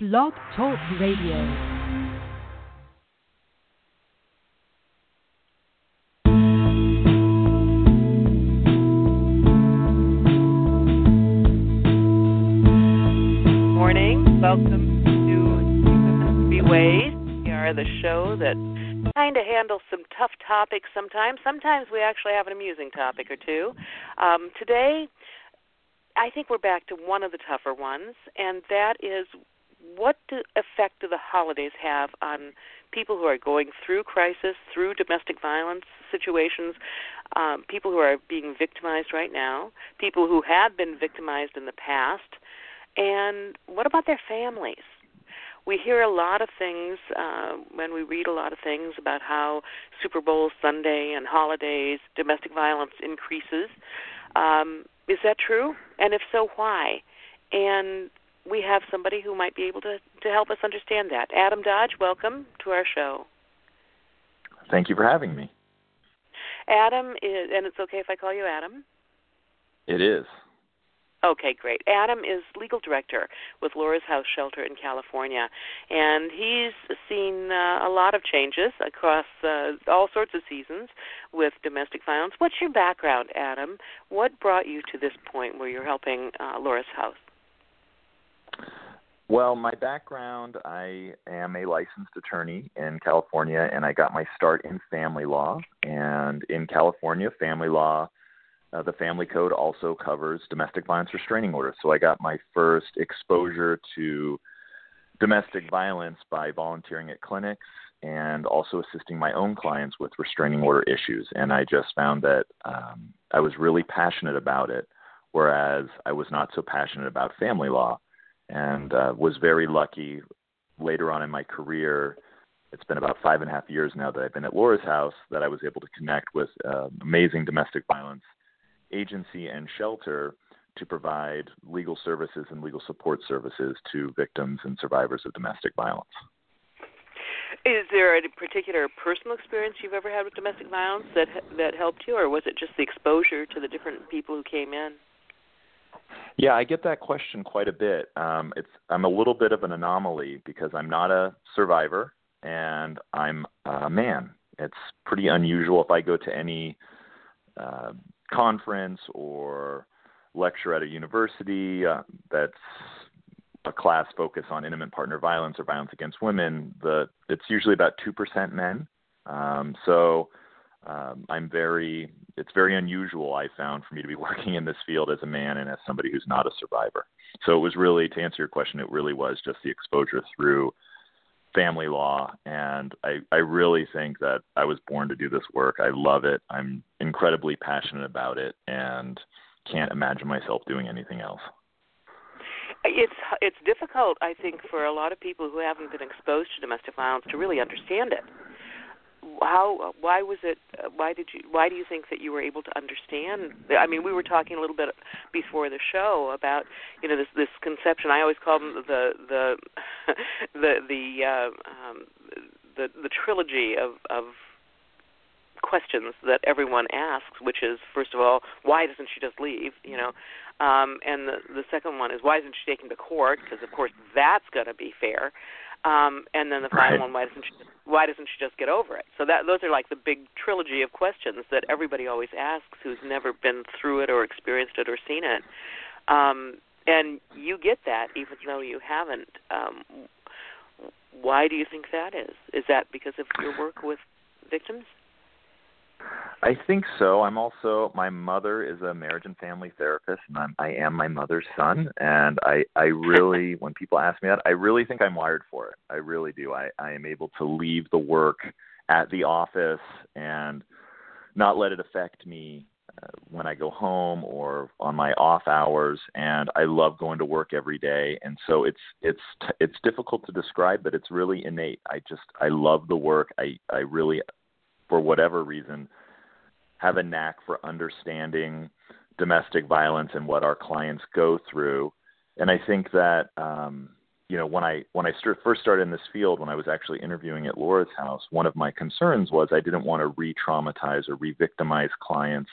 Blog Talk Radio. morning. Welcome to Be Ways. We are the show that kind of handles some tough topics sometimes. Sometimes we actually have an amusing topic or two. Um, today, I think we're back to one of the tougher ones, and that is what do, effect do the holidays have on people who are going through crisis, through domestic violence situations, um, people who are being victimized right now, people who have been victimized in the past, and what about their families? We hear a lot of things uh, when we read a lot of things about how Super Bowl Sunday and holidays, domestic violence increases. Um, is that true? And if so, why? And we have somebody who might be able to, to help us understand that. Adam Dodge, welcome to our show. Thank you for having me. Adam is, and it's okay if I call you Adam? It is. Okay, great. Adam is legal director with Laura's House Shelter in California, and he's seen uh, a lot of changes across uh, all sorts of seasons with domestic violence. What's your background, Adam? What brought you to this point where you're helping uh, Laura's House? Well, my background, I am a licensed attorney in California, and I got my start in family law. And in California, family law, uh, the family code also covers domestic violence restraining orders. So I got my first exposure to domestic violence by volunteering at clinics and also assisting my own clients with restraining order issues. And I just found that um, I was really passionate about it, whereas I was not so passionate about family law and uh, was very lucky later on in my career. It's been about five and a half years now that I've been at Laura's house that I was able to connect with uh, amazing domestic violence agency and shelter to provide legal services and legal support services to victims and survivors of domestic violence. Is there a particular personal experience you've ever had with domestic violence that that helped you, or was it just the exposure to the different people who came in? Yeah, I get that question quite a bit. Um, it's I'm a little bit of an anomaly because I'm not a survivor and I'm a man. It's pretty unusual if I go to any uh, conference or lecture at a university uh, that's a class focused on intimate partner violence or violence against women. The it's usually about two percent men. Um, so um, I'm very it's very unusual I found for me to be working in this field as a man and as somebody who's not a survivor. So it was really to answer your question, it really was just the exposure through family law and I, I really think that I was born to do this work. I love it. I'm incredibly passionate about it and can't imagine myself doing anything else. It's it's difficult, I think, for a lot of people who haven't been exposed to domestic violence to really understand it how why was it why did you why do you think that you were able to understand i mean we were talking a little bit before the show about you know this this conception. I always call them the the the the uh, um the the trilogy of of questions that everyone asks which is first of all why doesn't she just leave you know? Um and the the second one is why isn't she taken to court? Because of course that's going to be fair um, and then the final right. one, why doesn't she why doesn't she just get over it? So that those are like the big trilogy of questions that everybody always asks who's never been through it or experienced it or seen it. Um, and you get that even though you haven't. Um, why do you think that is? Is that because of your work with victims? I think so. I'm also my mother is a marriage and family therapist, and I'm, I am my mother's son. And I, I really, when people ask me that, I really think I'm wired for it. I really do. I, I am able to leave the work at the office and not let it affect me uh, when I go home or on my off hours. And I love going to work every day. And so it's it's it's difficult to describe, but it's really innate. I just I love the work. I I really for whatever reason, have a knack for understanding domestic violence and what our clients go through. And I think that um, you know when I when I st- first started in this field, when I was actually interviewing at Laura's house, one of my concerns was I didn't want to re-traumatize or re-victimize clients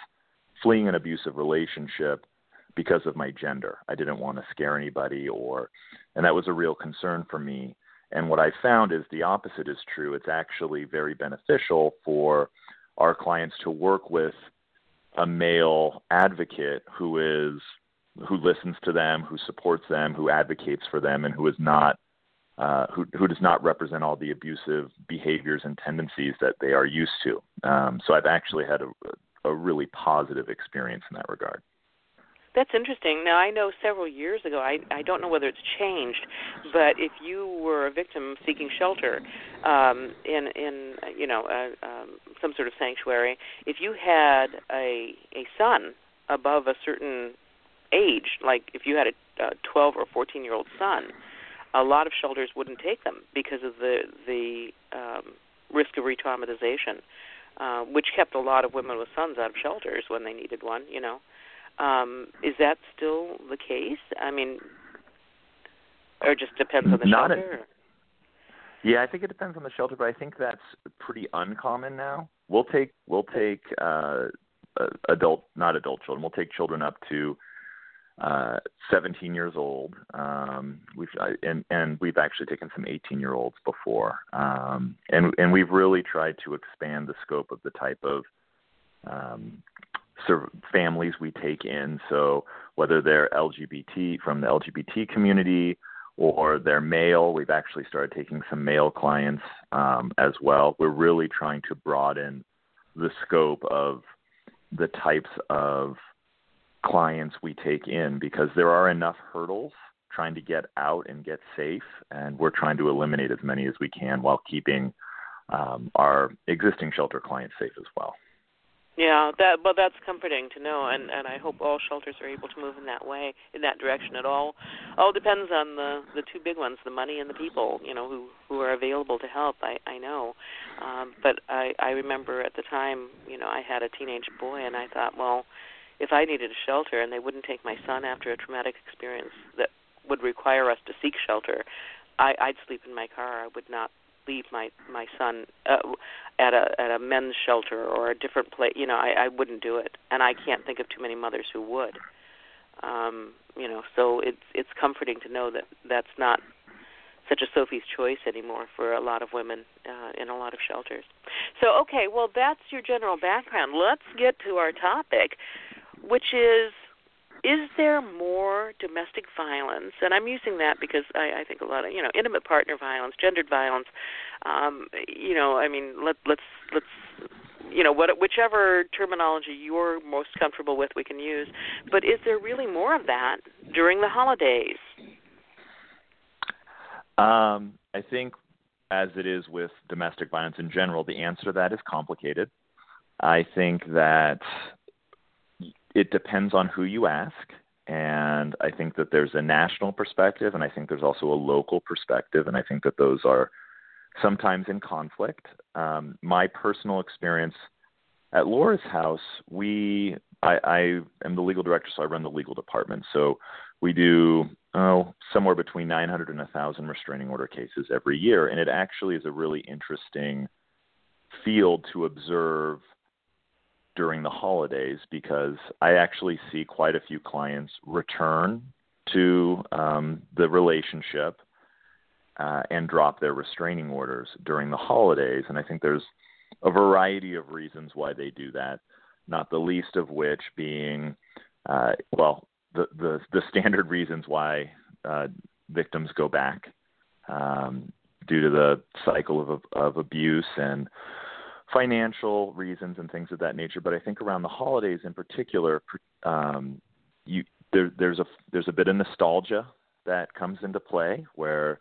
fleeing an abusive relationship because of my gender. I didn't want to scare anybody or and that was a real concern for me. And what I found is the opposite is true. It's actually very beneficial for our clients to work with a male advocate who is who listens to them, who supports them, who advocates for them, and who is not uh, who who does not represent all the abusive behaviors and tendencies that they are used to. Um, so I've actually had a, a really positive experience in that regard. That's interesting. Now I know several years ago. I I don't know whether it's changed, but if you were a victim seeking shelter um, in in you know uh, um, some sort of sanctuary, if you had a a son above a certain age, like if you had a, a 12 or 14 year old son, a lot of shelters wouldn't take them because of the the um, risk of re-traumatization, uh, which kept a lot of women with sons out of shelters when they needed one. You know. Um, is that still the case? I mean, or it just depends on the Not shelter? A, yeah, I think it depends on the shelter, but I think that's pretty uncommon now. We'll take we'll take uh, adult, not adult children. We'll take children up to uh 17 years old um we've and and we've actually taken some 18 year olds before um and and we've really tried to expand the scope of the type of um families we take in. So whether they're LGBT from the LGBT community or they're male, we've actually started taking some male clients um, as well. We're really trying to broaden the scope of the types of clients we take in because there are enough hurdles trying to get out and get safe, and we're trying to eliminate as many as we can while keeping um, our existing shelter clients safe as well. Yeah, that but that's comforting to know, and and I hope all shelters are able to move in that way, in that direction. At all, all depends on the the two big ones, the money and the people, you know, who who are available to help. I I know, um, but I I remember at the time, you know, I had a teenage boy, and I thought, well, if I needed a shelter and they wouldn't take my son after a traumatic experience that would require us to seek shelter, I I'd sleep in my car. I would not leave my my son uh, at a at a men's shelter or a different place. You know, I I wouldn't do it, and I can't think of too many mothers who would. Um, you know, so it's it's comforting to know that that's not such a Sophie's choice anymore for a lot of women uh, in a lot of shelters. So, okay, well, that's your general background. Let's get to our topic, which is is there more domestic violence? And I'm using that because I, I think a lot of you know intimate partner violence, gendered violence. Um, you know, I mean, let, let's let's you know what whichever terminology you're most comfortable with, we can use. But is there really more of that during the holidays? Um, I think, as it is with domestic violence in general, the answer to that is complicated. I think that it depends on who you ask. And I think that there's a national perspective, and I think there's also a local perspective, and I think that those are sometimes in conflict. Um, my personal experience at Laura's house, we I, I am the legal director, so I run the legal department. So we do oh somewhere between 900 and 1,000 restraining order cases every year, and it actually is a really interesting field to observe during the holidays because I actually see quite a few clients return to um, the relationship uh, and drop their restraining orders during the holidays. And I think there's a variety of reasons why they do that, not the least of which being, uh, well, the, the, the standard reasons why uh, victims go back um, due to the cycle of, of abuse and financial reasons and things of that nature. But I think around the holidays in particular, um, you there, there's a there's a bit of nostalgia that comes into play where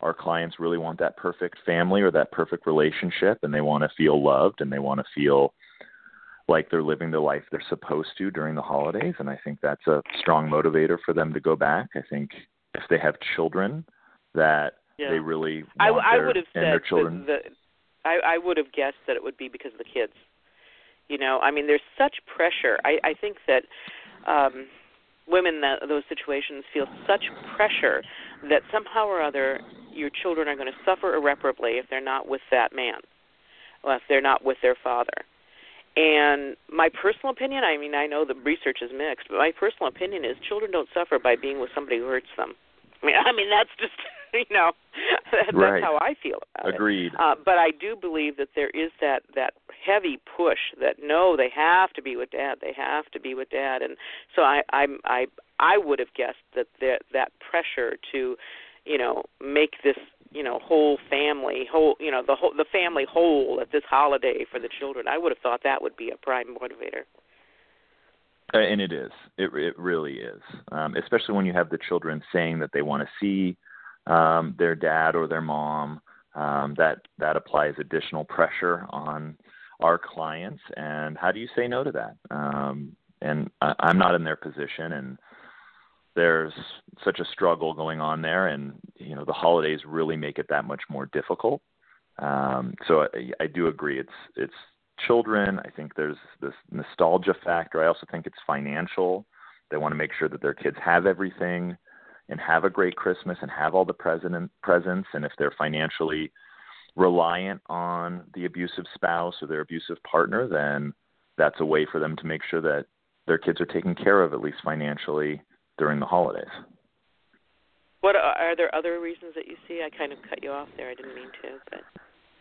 our clients really want that perfect family or that perfect relationship, and they want to feel loved and they want to feel like they're living the life they're supposed to during the holidays. And I think that's a strong motivator for them to go back. I think if they have children, that yeah. they really want I, their, I would have said their children. The, I, I would have guessed that it would be because of the kids. You know, I mean, there's such pressure. I, I think that um, women in that, those situations feel such pressure that somehow or other your children are going to suffer irreparably if they're not with that man, or if they're not with their father. And my personal opinion, I mean, I know the research is mixed, but my personal opinion is children don't suffer by being with somebody who hurts them. I mean, I mean that's just you know that's right. how I feel about Agreed. it. Agreed. Uh, but I do believe that there is that that heavy push that no, they have to be with dad. They have to be with dad, and so I I'm I I would have guessed that that that pressure to you know make this you know whole family whole you know the whole the family whole at this holiday for the children i would have thought that would be a prime motivator and it is it it really is um especially when you have the children saying that they want to see um their dad or their mom um that that applies additional pressure on our clients and how do you say no to that um and I, i'm not in their position and there's such a struggle going on there, and you know the holidays really make it that much more difficult. Um, so I, I do agree. It's it's children. I think there's this nostalgia factor. I also think it's financial. They want to make sure that their kids have everything and have a great Christmas and have all the present presents. And if they're financially reliant on the abusive spouse or their abusive partner, then that's a way for them to make sure that their kids are taken care of at least financially during the holidays. What uh, are there other reasons that you see? I kind of cut you off there. I didn't mean to, but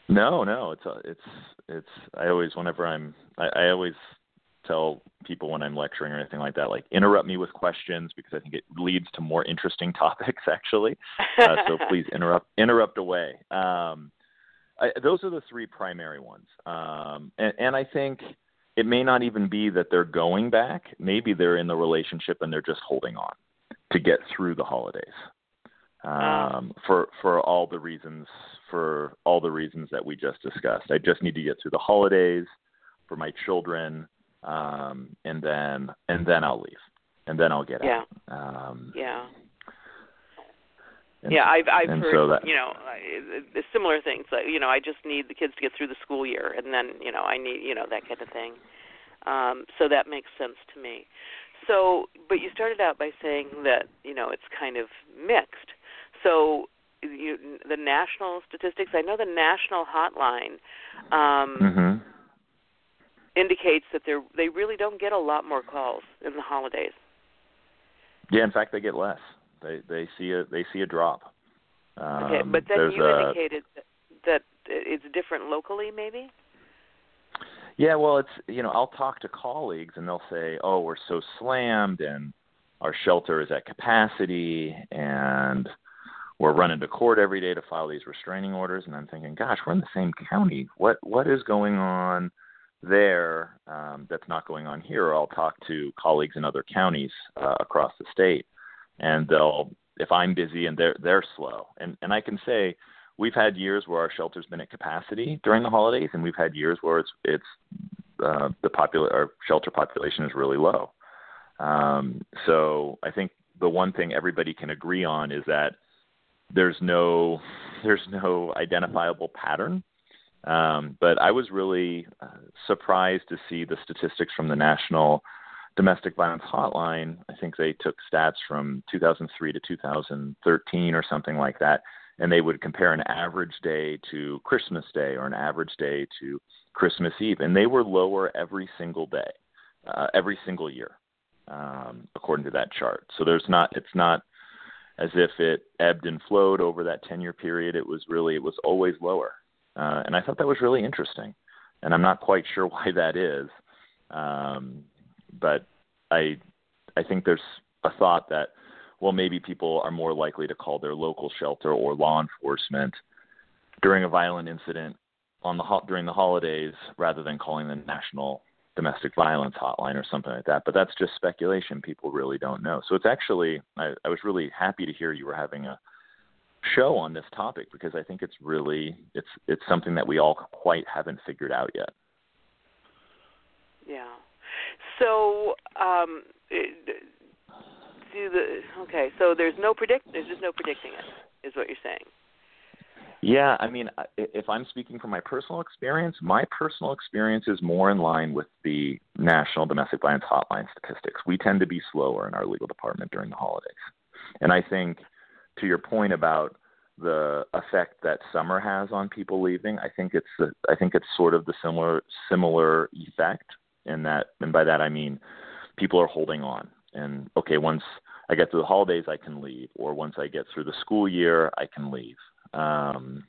no, no, it's a, it's it's. I always, whenever I'm, I, I always tell people when I'm lecturing or anything like that, like interrupt me with questions because I think it leads to more interesting topics actually. Uh, so please interrupt interrupt away. Um, I, those are the three primary ones, um, and, and I think it may not even be that they're going back. Maybe they're in the relationship and they're just holding on to get through the holidays. Um, for for all the reasons for all the reasons that we just discussed. I just need to get through the holidays for my children, um, and then and then I'll leave, and then I'll get yeah. out. Um, yeah. And, yeah, I've I've heard so that, you know similar things. Like you know, I just need the kids to get through the school year, and then you know I need you know that kind of thing. Um, so that makes sense to me. So, but you started out by saying that you know it's kind of mixed. So you, the national statistics. I know the national hotline um, mm-hmm. Indicates that they they really don't get a lot more calls in the holidays. Yeah, in fact, they get less. They they see a they see a drop. Um, okay, but then you a, indicated that it's different locally, maybe. Yeah, well, it's you know I'll talk to colleagues and they'll say, "Oh, we're so slammed and our shelter is at capacity and we're running to court every day to file these restraining orders." And I'm thinking, "Gosh, we're in the same county. What what is going on there um, that's not going on here?" I'll talk to colleagues in other counties uh, across the state, and they'll if I'm busy and they're they're slow, and and I can say we've had years where our shelter's been at capacity during the holidays, and we've had years where it's it's uh, the popular our shelter population is really low. Um, so I think the one thing everybody can agree on is that there's no there's no identifiable pattern. Um, but I was really uh, surprised to see the statistics from the National Domestic Violence Hotline. I think they took stats from 2003 to 2013 or something like that and they would compare an average day to Christmas Day or an average day to Christmas Eve, and they were lower every single day, uh, every single year, um, according to that chart. So there's not, it's not as if it ebbed and flowed over that 10 year period. It was really, it was always lower, uh, and I thought that was really interesting, and I'm not quite sure why that is, um, but I, I think there's a thought that well, maybe people are more likely to call their local shelter or law enforcement during a violent incident on the during the holidays rather than calling the national domestic violence hotline or something like that. But that's just speculation. People really don't know. So it's actually I, I was really happy to hear you were having a show on this topic because I think it's really it's it's something that we all quite haven't figured out yet. Yeah. So um, it, do the okay. So there's no predict. There's just no predicting it. Is what you're saying. Yeah, I mean, if I'm speaking from my personal experience, my personal experience is more in line with the National Domestic Violence Hotline statistics. We tend to be slower in our legal department during the holidays. And I think, to your point about the effect that summer has on people leaving, I think it's the, I think it's sort of the similar similar effect in that, and by that I mean people are holding on. And okay, once I get through the holidays, I can leave, or once I get through the school year, I can leave. Um,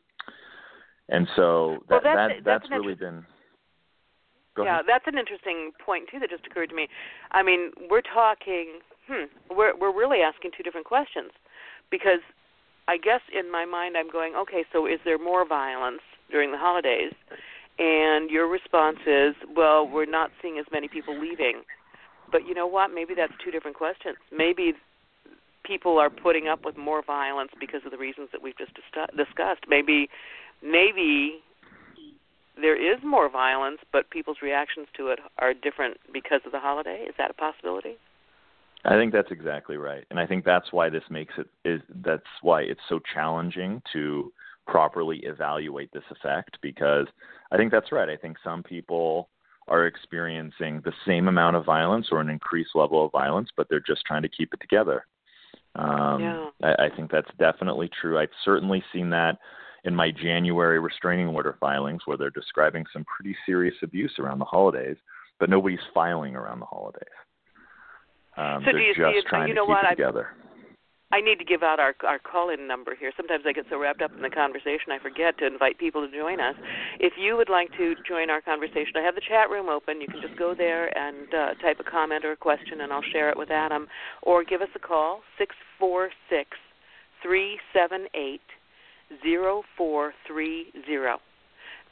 and so that, well, that's, that that's, that's really been. Yeah, that's an interesting point too that just occurred to me. I mean, we're talking. Hmm, we're we're really asking two different questions, because I guess in my mind I'm going, okay, so is there more violence during the holidays? And your response is, well, we're not seeing as many people leaving. But you know what? Maybe that's two different questions. Maybe people are putting up with more violence because of the reasons that we've just discussed. Maybe maybe there is more violence, but people's reactions to it are different because of the holiday. Is that a possibility? I think that's exactly right, and I think that's why this makes it is that's why it's so challenging to properly evaluate this effect because I think that's right. I think some people are experiencing the same amount of violence or an increased level of violence, but they're just trying to keep it together. Um, yeah. I, I think that's definitely true. I've certainly seen that in my January restraining order filings where they're describing some pretty serious abuse around the holidays, but nobody's filing around the holidays. Um, so they're you, just you, trying you to know keep what? it I, together. I need to give out our our call in number here. Sometimes I get so wrapped up in the conversation I forget to invite people to join us. If you would like to join our conversation, I have the chat room open. You can just go there and uh, type a comment or a question, and I'll share it with Adam. Or give us a call six four six three seven eight zero four three zero.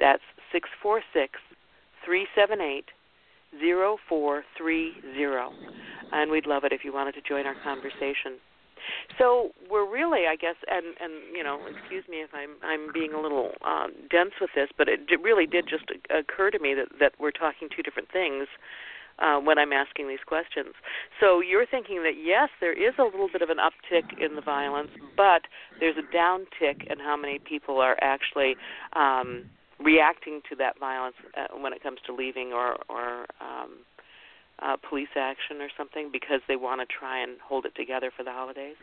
That's six four six three seven eight zero four three zero. And we'd love it if you wanted to join our conversation. So we're really, I guess, and and you know, excuse me if I'm I'm being a little um, dense with this, but it, it really did just occur to me that that we're talking two different things uh, when I'm asking these questions. So you're thinking that yes, there is a little bit of an uptick in the violence, but there's a downtick in how many people are actually um, reacting to that violence uh, when it comes to leaving or or um, uh, police action or something because they want to try and hold it together for the holidays?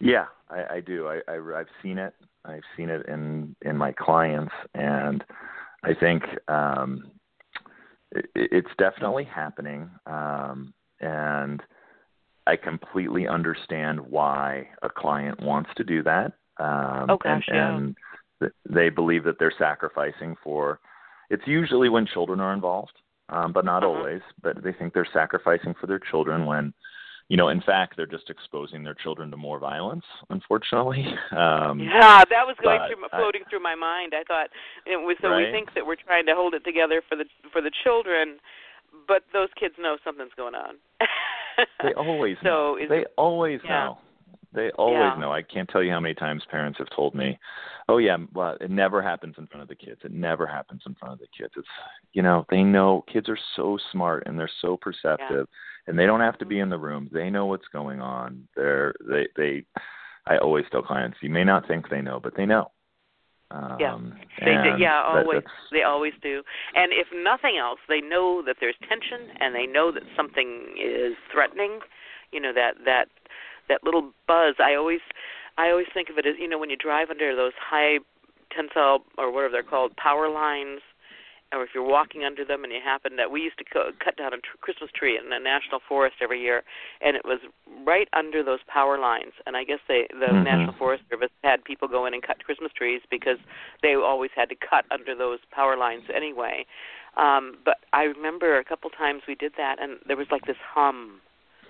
Yeah, I, I do. I, I I've seen it. I've seen it in in my clients, and I think um, it, it's definitely happening. Um, and I completely understand why a client wants to do that. Um, oh gosh, and, yeah. and they believe that they're sacrificing for. It's usually when children are involved um, but not uh-huh. always. But they think they're sacrificing for their children when, you know, in fact, they're just exposing their children to more violence. Unfortunately. Um, yeah, that was going through, floating I, through my mind. I thought it was so right? we think that we're trying to hold it together for the for the children, but those kids know something's going on. they always so know. Is, they always yeah. know. They always Yeah. know. I can't tell you how many times parents have told me, "Oh yeah, well, it never happens in front of the kids. It never happens in front of the kids." It's you know they know kids are so smart and they're so perceptive, and they don't have to be in the room. They know what's going on. They're they they. I always tell clients, you may not think they know, but they know. Um, Yeah. They do, yeah, always. that's- They always do. And if nothing else, they know that there's tension and they know that something is threatening. You know that that that little buzz. I always I always think of it as you know when you drive under those high tensile or whatever they're called power lines or if you're walking under them and you happen to we used to co- cut down a tr- Christmas tree in the national forest every year and it was right under those power lines and I guess they the Mhm. National Forest Service had people go in and cut Christmas trees because they always had to cut under those power lines anyway um but I remember a couple times we did that and there was like this hum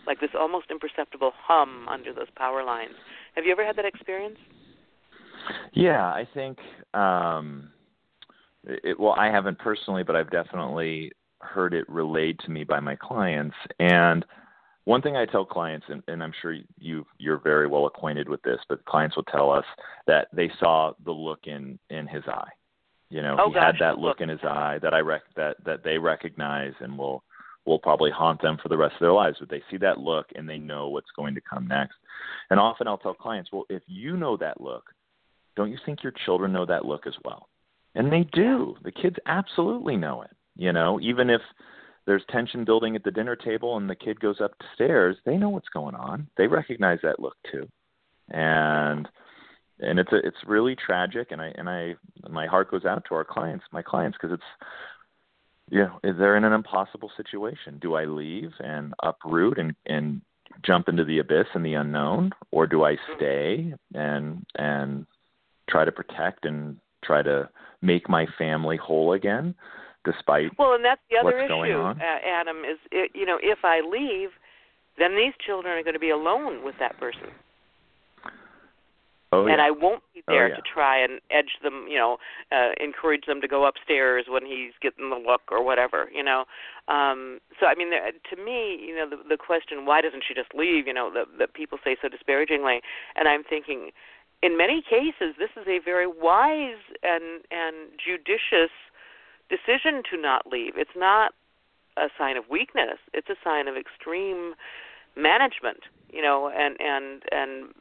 like this almost imperceptible hum under those power lines have you ever had that experience Yeah, I think um it, well, I haven't personally, but I've definitely heard it relayed to me by my clients. And one thing I tell clients, and, and I'm sure you you're very well acquainted with this, but clients will tell us that they saw the look in in his eye. You know, Oh, he gosh, had that look look. in his eye that I rec- that that they recognize and will will probably haunt them for the rest of their lives. But they see that look and they know what's going to come next. And often I'll tell clients, well, if you know that look, don't you think your children know that look as well? And they do. The kids absolutely know it. You know, even if there's tension building at the dinner table and the kid goes upstairs, they know what's going on. They recognize that look too. And and it's a, it's really tragic and I and I my heart goes out to our clients, my clients because it's you know, they're in an impossible situation. Do I leave and uproot and and jump into the abyss and the unknown, or do I Mm-hmm. stay and and try to protect and try to make my family whole again, despite Well, and that's the other what's issue, going on. Uh, Adam. Is it, you know, if I leave, then these children are going to be alone with that person, oh and I won't be Oh, there yeah. to try and edge them. You know, uh, encourage them to go upstairs when he's getting the look or whatever. You know, um, so I mean, there- to me, you know, the, the question, why doesn't she just leave? You know, that that people say so disparagingly, and I'm thinking. In many cases, this is a very wise and and judicious decision to not leave. It's not a sign of weakness. It's a sign of extreme management, you know, and and and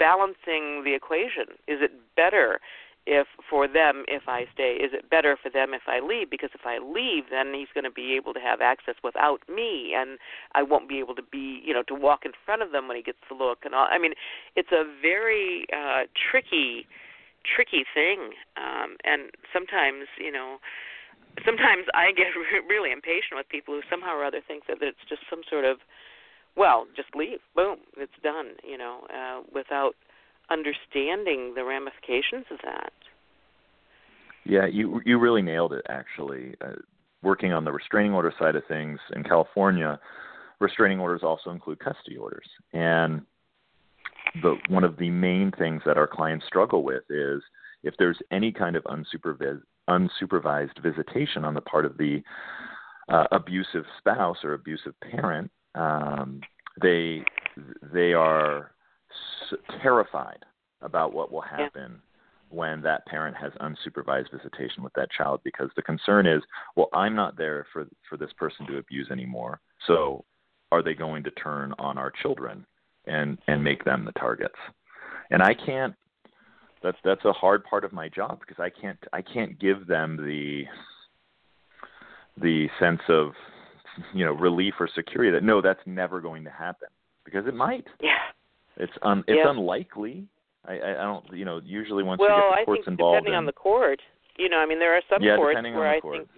balancing the equation. Is it better if for them if I stay? Is it better for them if I leave? Because if I leave, then he's going to be able to have access without me, and I won't be able to be, you know, to walk in front of them when he gets the look and all. I mean, it's a very uh, tricky, tricky thing, um, and sometimes, you know sometimes I get re- really impatient with people who somehow or other think that it's just some sort of, well, just leave, boom, it's done, you know, uh, without understanding the ramifications of that. Yeah, you you really nailed it. Actually, uh, working on the restraining order side of things in California, restraining orders also include custody orders, and the one of the main things that our clients struggle with is if there's any kind of unsupervised unsupervised visitation on the part of the uh, abusive spouse or abusive parent, um, they they are terrified about what will Yeah. happen when that parent has unsupervised visitation with that child because the concern is well i'm not there for for this person to abuse anymore so are they going to turn on our children and and make them the targets and i can't that's that's a hard part of my job because i can't i can't give them the the sense of you know relief or security that no that's never going to happen because it might Yeah. it's un it's Yeah. unlikely I, I don't you know usually once well, you get the I think involved depending in, on the court, you know, I mean, there are some yeah courts depending where on the I court think,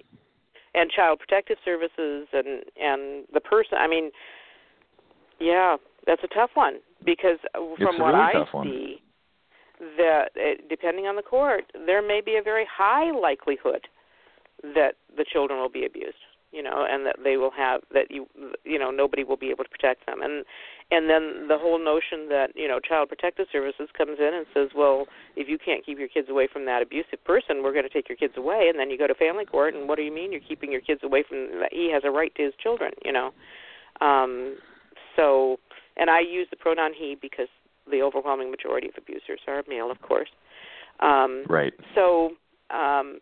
and child protective services, and and the person. I mean, yeah, that's a tough one because from It's what really I tough one. see, that uh, depending on the court, there may be a very high likelihood that the children will be abused you know and that they will have that you you know nobody will be able to protect them. And and then the whole notion that you know child protective services comes in and says well if you can't keep your kids away from that abusive person we're going to take your kids away. And then you go to family court and what do you mean you're keeping your kids away from he has a right to his children you know? Um so and i use the pronoun he because the overwhelming majority of abusers are male of course. Um right. so um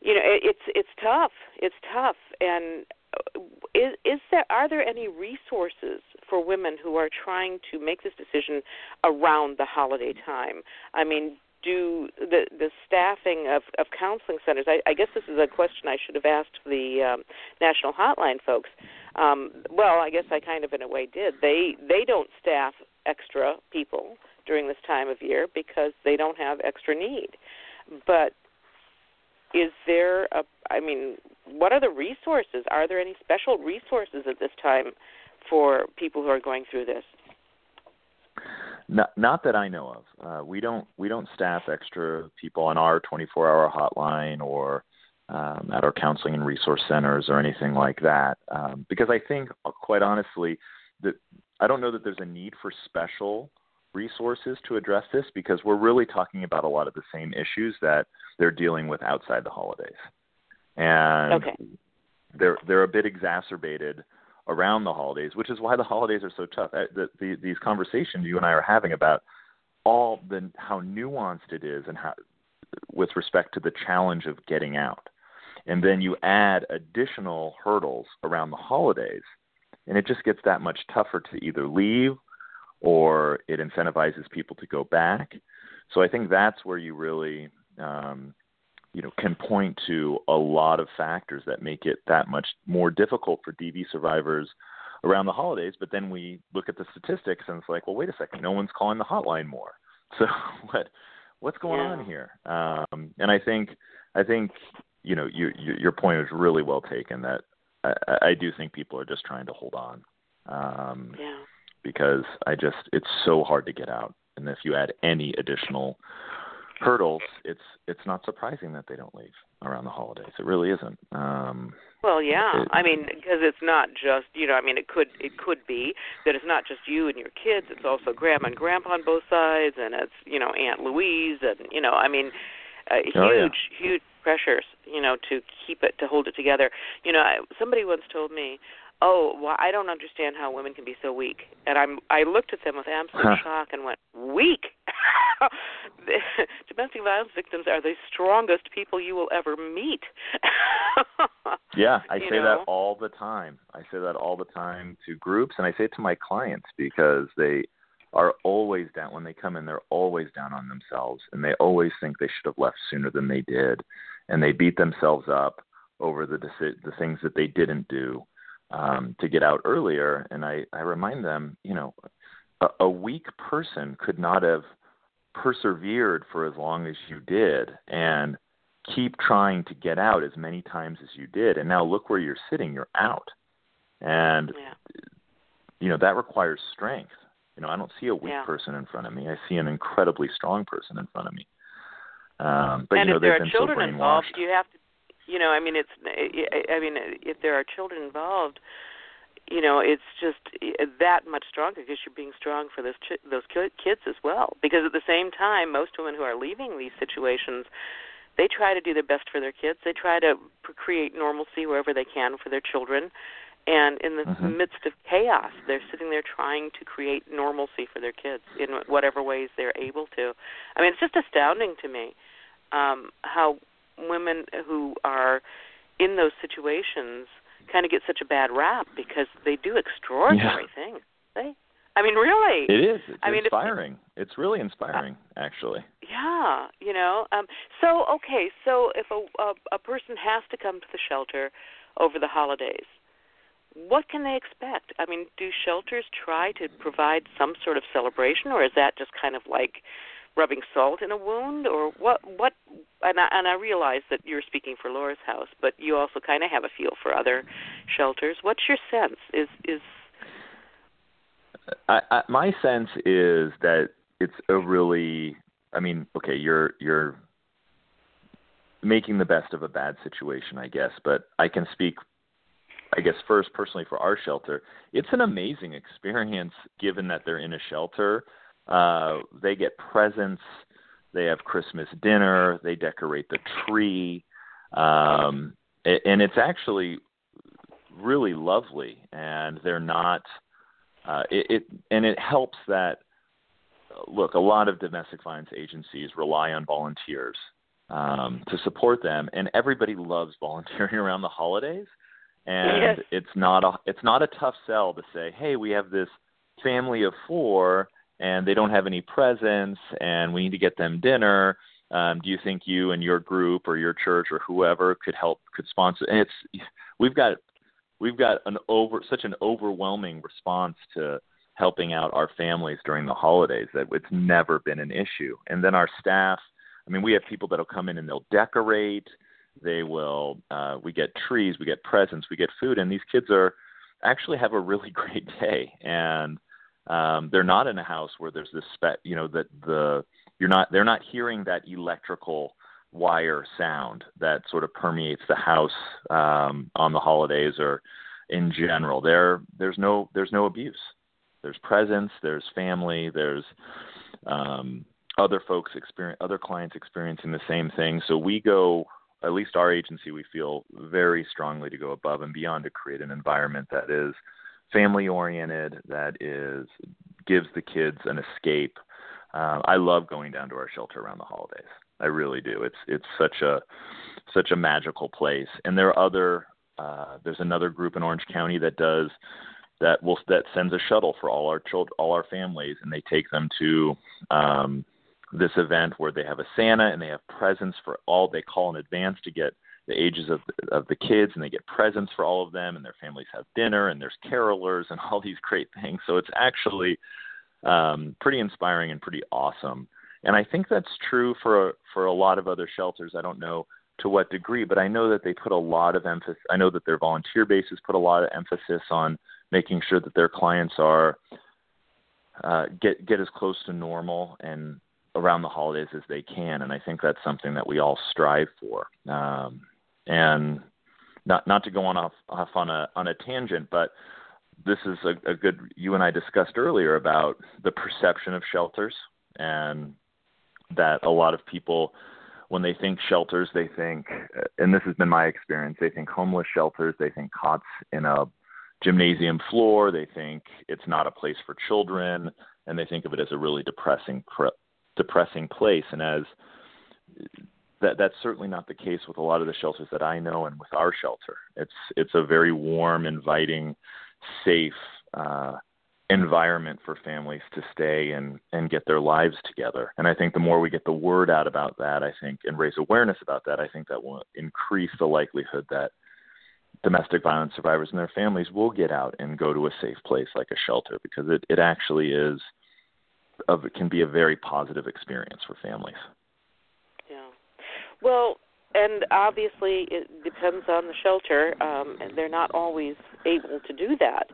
you know it, it's it's tough. It's tough. And uh, is is there are there any resources for women who are trying to make this decision around the holiday time? I mean do the the staffing of of counseling centers i i guess this is a question i should have asked the um national hotline folks. Um well i guess i kind of in a way did. They they don't staff extra people during this time of year because they don't have extra need. But is there a i mean what are the resources are there any special resources at this time for people who are going through this Not, not that I know of. Uh, we don't we don't staff extra people on our 24-hour hotline or um, at our counseling and resource centers or anything like that. Um, because I think, quite honestly, that I don't know that there's a need for special resources to address this because we're really talking about a lot of the same issues that they're dealing with outside the holidays, and Okay. they're they're a bit exacerbated around the holidays, which is why the holidays are so tough. Uh, The, the, these conversations you and I are having about all the how nuanced it is and how with respect to the challenge of getting out. And then you add additional hurdles around the holidays, and it just gets that much tougher to either leave or it incentivizes people to go back. So I think that's where you really um, you know can point to a lot of factors that make it that much more difficult for DV survivors around the holidays. But then we look at the statistics and it's like, well, wait a second, no one's calling the hotline more. So what what's going Yeah. on here? Um, and I think I think you know you, you, your point is really well taken. That I, I do think people are just trying to hold on. Um, yeah. Because I just it's so hard to get out, and if you add any additional hurdles, it's it's not surprising that they don't leave around the holidays. It really isn't. Um, well, yeah. it, I mean, because it's not just you know. I mean, it could it could be that it's not just you and your kids. It's also grandma and grandpa on both sides, and it's you know Aunt Louise, and you know. I mean, uh, huge oh, yeah. huge pressures. You know, to keep it to hold it together. You know, I, somebody once told me, oh, well, I don't understand how women can be so weak. And I'm I looked at them with absolute Huh. shock and went, weak. Domestic violence victims are the strongest people you will ever meet. Yeah, I You say know? that all the time. I say that all the time to groups, and I say it to my clients because they are always down when they come in. They're always down on themselves, and they always think they should have left sooner than they did, and they beat themselves up over the deci- the things that they didn't do um, to get out earlier. And I I remind them, you know, a, a weak person could not have persevered for as long as you did, and keep trying to get out as many times as you did and now look where you're sitting you're out and yeah. you know that requires strength you know i don't see a weak Yeah. person in front of me i see an incredibly strong person in front of me um but and you know if there are children so involved, you have to, you know, I mean, it's, I I mean, if there are children involved, you know, it's just that much stronger because you're being strong for those ch- those ki- kids as well. Because at the same time, most women who are leaving these situations, they try to do their best for their kids. They try to create normalcy wherever they can for their children. And in the Mhm. midst of chaos, they're sitting there trying to create normalcy for their kids in whatever ways they're able to. I mean, it's just astounding to me um, how women who are in those situations kind of get such a bad rap because they do extraordinary things. They, I mean, really. it is it's I mean, inspiring it's really inspiring actually Yeah, you know. Um so okay, so if a, a a person has to come to the shelter over the holidays, what can they expect? I mean, do shelters try to provide some sort of celebration or is that just kind of like rubbing salt in a wound or what what and I, and I realize that you're speaking for Laura's house, but you also kind of have a feel for other shelters. What's your sense? Is is I, I, my sense is that it's a really I mean, okay, you're you're making the best of a bad situation, I guess, but I can speak I guess first personally for our shelter. It's an amazing experience given that they're in a shelter. Uh they get presents, they have Christmas dinner, they decorate the tree. Um and it's actually really lovely and they're not uh, it, it and it helps that look a lot of domestic violence agencies rely on volunteers um, to support them, and everybody loves volunteering around the holidays. And Yes. it's not a it's not a tough sell to say, hey, we have this family of four, and they don't have any presents, and we need to get them dinner. Um, do you think you and your group or your church or whoever could help could sponsor? And it's we've got we've got an over such an overwhelming response to helping out our families during the holidays that it's never been an issue. And then our staff, I mean, we have people that'll come in and they'll decorate. They will. Uh, we get trees, we get presents, we get food, and these kids are actually have a really great day. And um, they're not in a house where there's this spec, you know, that the you're not they're not hearing that electrical wire sound that sort of permeates the house um, on the holidays or in general. There there's no there's no abuse. There's presence. There's family. There's um, other folks experience other clients experiencing the same thing. So we go at least our agency we feel very strongly to go above and beyond to create an environment that is family oriented that is gives the kids an escape uh, I love going down to our shelter around the holidays. I really do. It's it's such a such a magical place. And there are other uh, there's another group in Orange County that does that will that sends a shuttle for all our children, all our families, and they take them to um, this event where they have a Santa and they have presents for all. They call in advance to get the ages of of the kids, and they get presents for all of them, and their families have dinner, and there's carolers and all these great things. So it's actually um, pretty inspiring and pretty awesome. And I think that's true for for a lot of other shelters. I don't know to what degree, but I know that they put a lot of emphasis. I know that their volunteer bases put a lot of emphasis on making sure that their clients are uh, get get as close to normal and around the holidays as they can, and I think that's something that we all strive for. Um, and not not to go on off off on a on a tangent, but this is a, a good. You and I discussed earlier about the perception of shelters, and that a lot of people, when they think shelters, they think, and this has been my experience, they think homeless shelters, they think cots in a gymnasium floor, they think it's not a place for children, and they think of it as a really depressing depressing place. And as that that's certainly not the case with a lot of the shelters that I know and with our shelter. It's it's a very warm, inviting, safe uh, environment for families to stay and and get their lives together. And I think the more we get the word out about that, I think and raise awareness about that, I think that will increase the likelihood that domestic violence survivors and their families will get out and go to a safe place like a shelter because it, it actually is of it can be a very positive experience for families. Well, and obviously it depends on the shelter, um, and they're not always able to do that.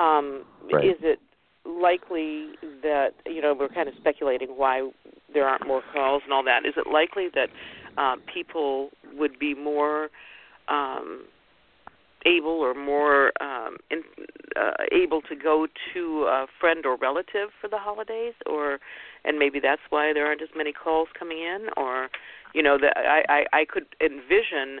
Um, right. Is it likely that you know we're kind of speculating why there aren't more calls and all that? Is it likely that um, people would be more um, able or more um, in, uh, able to go to a friend or relative for the holidays, or and maybe that's why there aren't as many calls coming in, or you know that I, I I could envision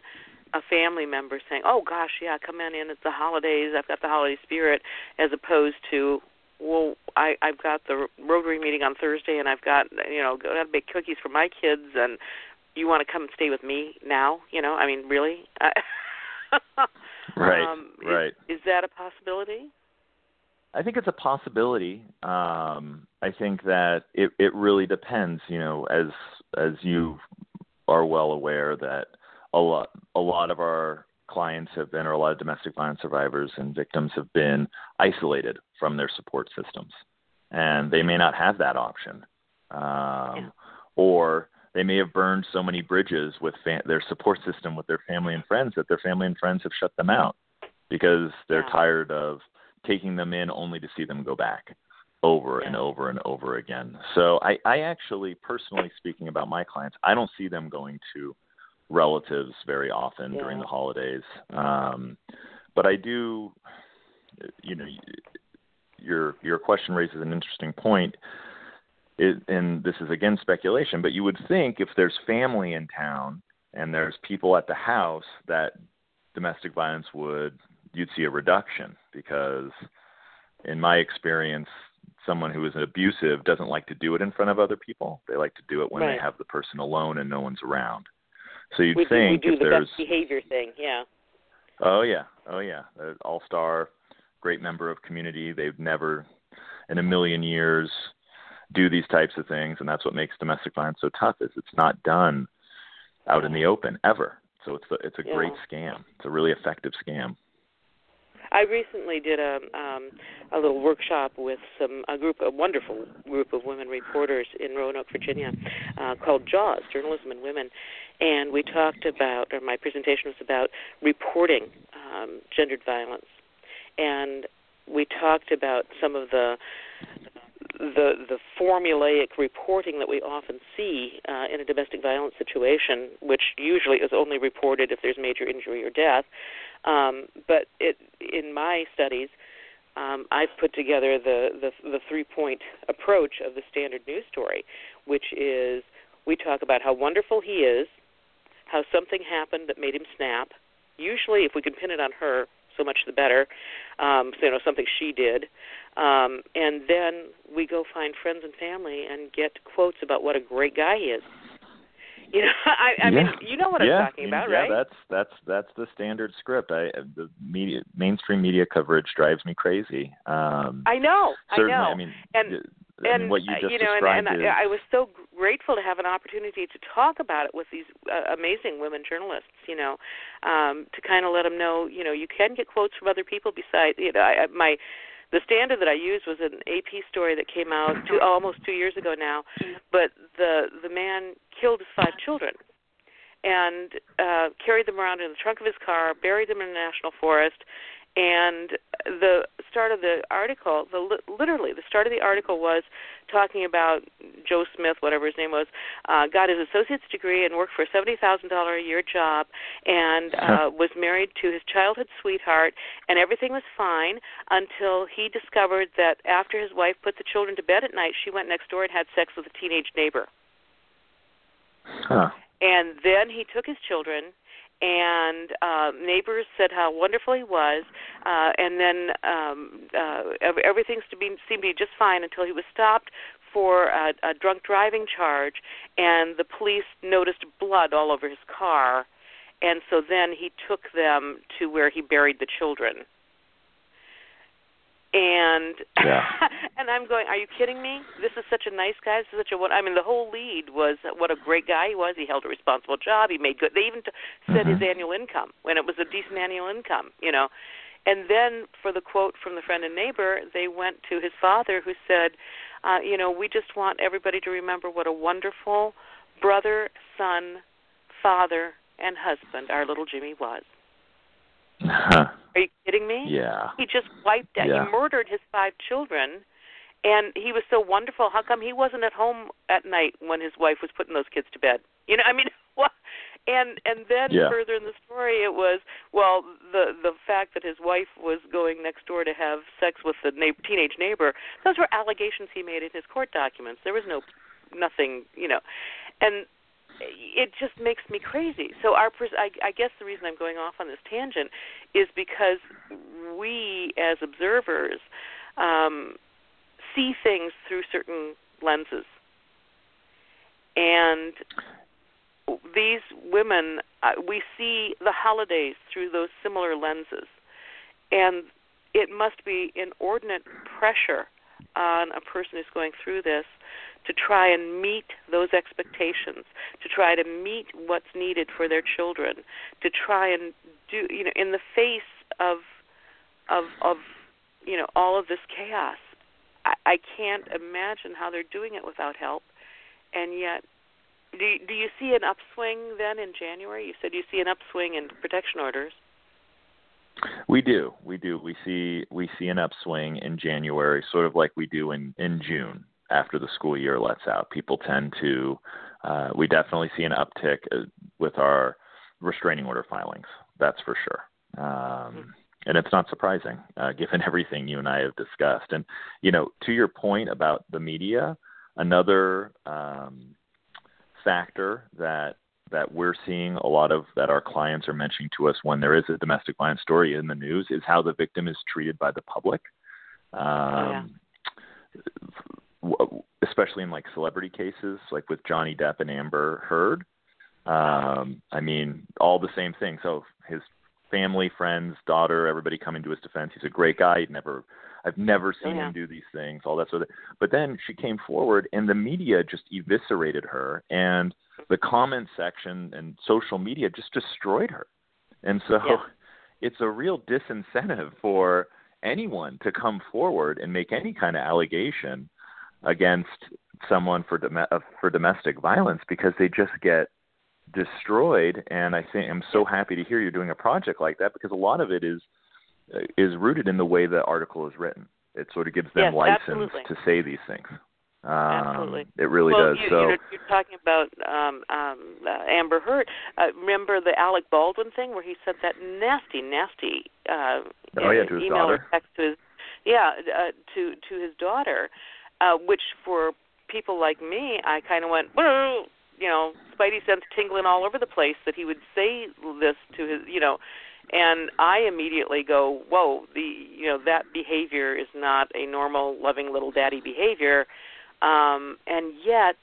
a family member saying, "Oh gosh, yeah, come on in. It's the holidays. I've got the holiday spirit," as opposed to, "Well, I I've got the Rotary meeting on Thursday, and I've got you know got to make cookies for my kids, and you want to come and stay with me now? You know, I mean, really." Right. Um, right. Is, is that a possibility? I think it's a possibility. Um, I think that it, it really depends. You know, as as you are well aware that a lot a lot of our clients have been, or a lot of domestic violence survivors and victims have been isolated from their support systems, and they may not have that option, um, yeah. or they may have burned so many bridges with fa- their support system with their family and friends that their family and friends have shut them out because they're yeah. tired of taking them in only to see them go back over yeah. and over and over again. So I, I actually personally speaking about my clients, I don't see them going to relatives very often yeah. during the holidays. Um, but I do, you know, your your question raises an interesting point it, and this is again speculation, but you would think if there's family in town and there's people at the house that domestic violence would you'd see a reduction because in my experience someone who is abusive doesn't like to do it in front of other people they like to do it when right. they have the person alone and no one's around so you'd we think do, we do if the there's best behavior thing yeah oh yeah oh yeah all star great member of community they've never in a million years do these types of things, and that's what makes domestic violence so tough. Is it's not done out in the open ever. So it's a, it's a yeah. great scam. It's a really effective scam. I recently did a um, a little workshop with some a group a wonderful group of women reporters in Roanoke, Virginia, uh, called JAWS Journalism and Women, and we talked about or my presentation was about reporting um, gendered violence, and we talked about some of the the the formulaic reporting that we often see uh, in a domestic violence situation, which usually is only reported if there's major injury or death. Um, but it, in my studies, um, I've put together the, the the three point approach of the standard news story, which is we talk about how wonderful he is, how something happened that made him snap. Usually, if we can pin it on her, so much the better. Um, so, you know, something she did. Um, and then we go find friends and family and get quotes about what a great guy he is. You know, I, I yeah. mean, you know what yeah. I'm talking about, yeah, right? Yeah, that's that's that's the standard script. I the media mainstream media coverage drives me crazy. Um, I know, certainly, I know. I mean, and I and mean, what you just you know, described and, and is, I, I was so grateful to have an opportunity to talk about it with these uh, amazing women journalists. You know, um, to kind of let them know, you know, you can get quotes from other people besides. You know, I, my the standard that I used was an AP story that came out two, almost two years ago now, but the the man killed his five children and uh, carried them around in the trunk of his car, buried them in a national forest, and the start of the article, the literally the start of the article was talking about Joe Smith, whatever his name was, uh, got his associate's degree and worked for a seventy thousand dollar a year job, and uh, was married to his childhood sweetheart, and everything was fine until he discovered that after his wife put the children to bed at night, she went next door and had sex with a teenage neighbor. Huh. And then he took his children and uh, neighbors said how wonderful he was, uh, and then um, uh, everything seemed to be seemed to be just fine until he was stopped for a, a drunk driving charge, and the police noticed blood all over his car, and so then he took them to where he buried the children and yeah. and I'm going, are you kidding me? This is such a nice guy. This is such a what I mean. The whole lead was what a great guy he was. He held a responsible job. He made good. They even t- said mm-hmm. his annual income when it was a decent annual income, you know. And then for the quote from the friend and neighbor, they went to his father, who said, uh, you know, we just want everybody to remember what a wonderful brother, son, father, and husband our little Jimmy was. Are you kidding me? Yeah. He just wiped out. Yeah. He murdered his five children, and he was so wonderful. How come he wasn't at home at night when his wife was putting those kids to bed? You know, I mean, what? And and then yeah. further in the story, it was well the the fact that his wife was going next door to have sex with the na- teenage neighbor. Those were allegations he made in his court documents. There was no nothing, you know, and it just makes me crazy. So our I, I guess the reason I'm going off on this tangent is because we as observers um, see things through certain lenses, and these women uh, we see the holidays through those similar lenses, and it must be inordinate pressure on a person who's going through this to try and meet those expectations, to try to meet what's needed for their children, to try and do you know in the face of of of you know all of this chaos. I, I can't imagine how they're doing it without help, and yet. Do you, do you see an upswing then in January? You said you see an upswing in protection orders. We do. We do. We see we see an upswing in January, sort of like we do in in June after the school year lets out. People tend to, uh, we definitely see an uptick uh, with our restraining order filings. That's for sure. Um, and it's not surprising, uh, given everything you and I have discussed. And you know, to your point about the media, another um, factor that that we're seeing a lot of that our clients are mentioning to us when there is a domestic violence story in the news is how the victim is treated by the public. Um, oh, yeah especially in like celebrity cases, like with Johnny Depp and Amber Heard. Um, I mean, all the same thing. So his family, friends, daughter, everybody coming to his defense. He's a great guy. He'd never, I've never seen yeah. him do these things. All that sort of. But then she came forward, and the media just eviscerated her, and the comment section and social media just destroyed her. And so, yeah. it's a real disincentive for anyone to come forward and make any kind of allegation against someone for dom- uh, for domestic violence because they just get destroyed and I think I'm so happy to hear you're doing a project like that because a lot of it is uh, is rooted in the way the article is written. It sort of gives them yes, license absolutely. to say these things. Um, absolutely. It really well, does. You, so you're, you're talking about um, um, uh, Amber Heard. Uh, remember the Alec Baldwin thing where he sent that nasty, nasty uh, oh yeah, email daughter. or text to his yeah uh, to to his daughter uh, which for people like me, I kind of went, well, you know, Spidey sense tingling all over the place that he would say this to his, you know, and I immediately go, whoa, the you know that behavior is not a normal loving little daddy behavior, um, and yet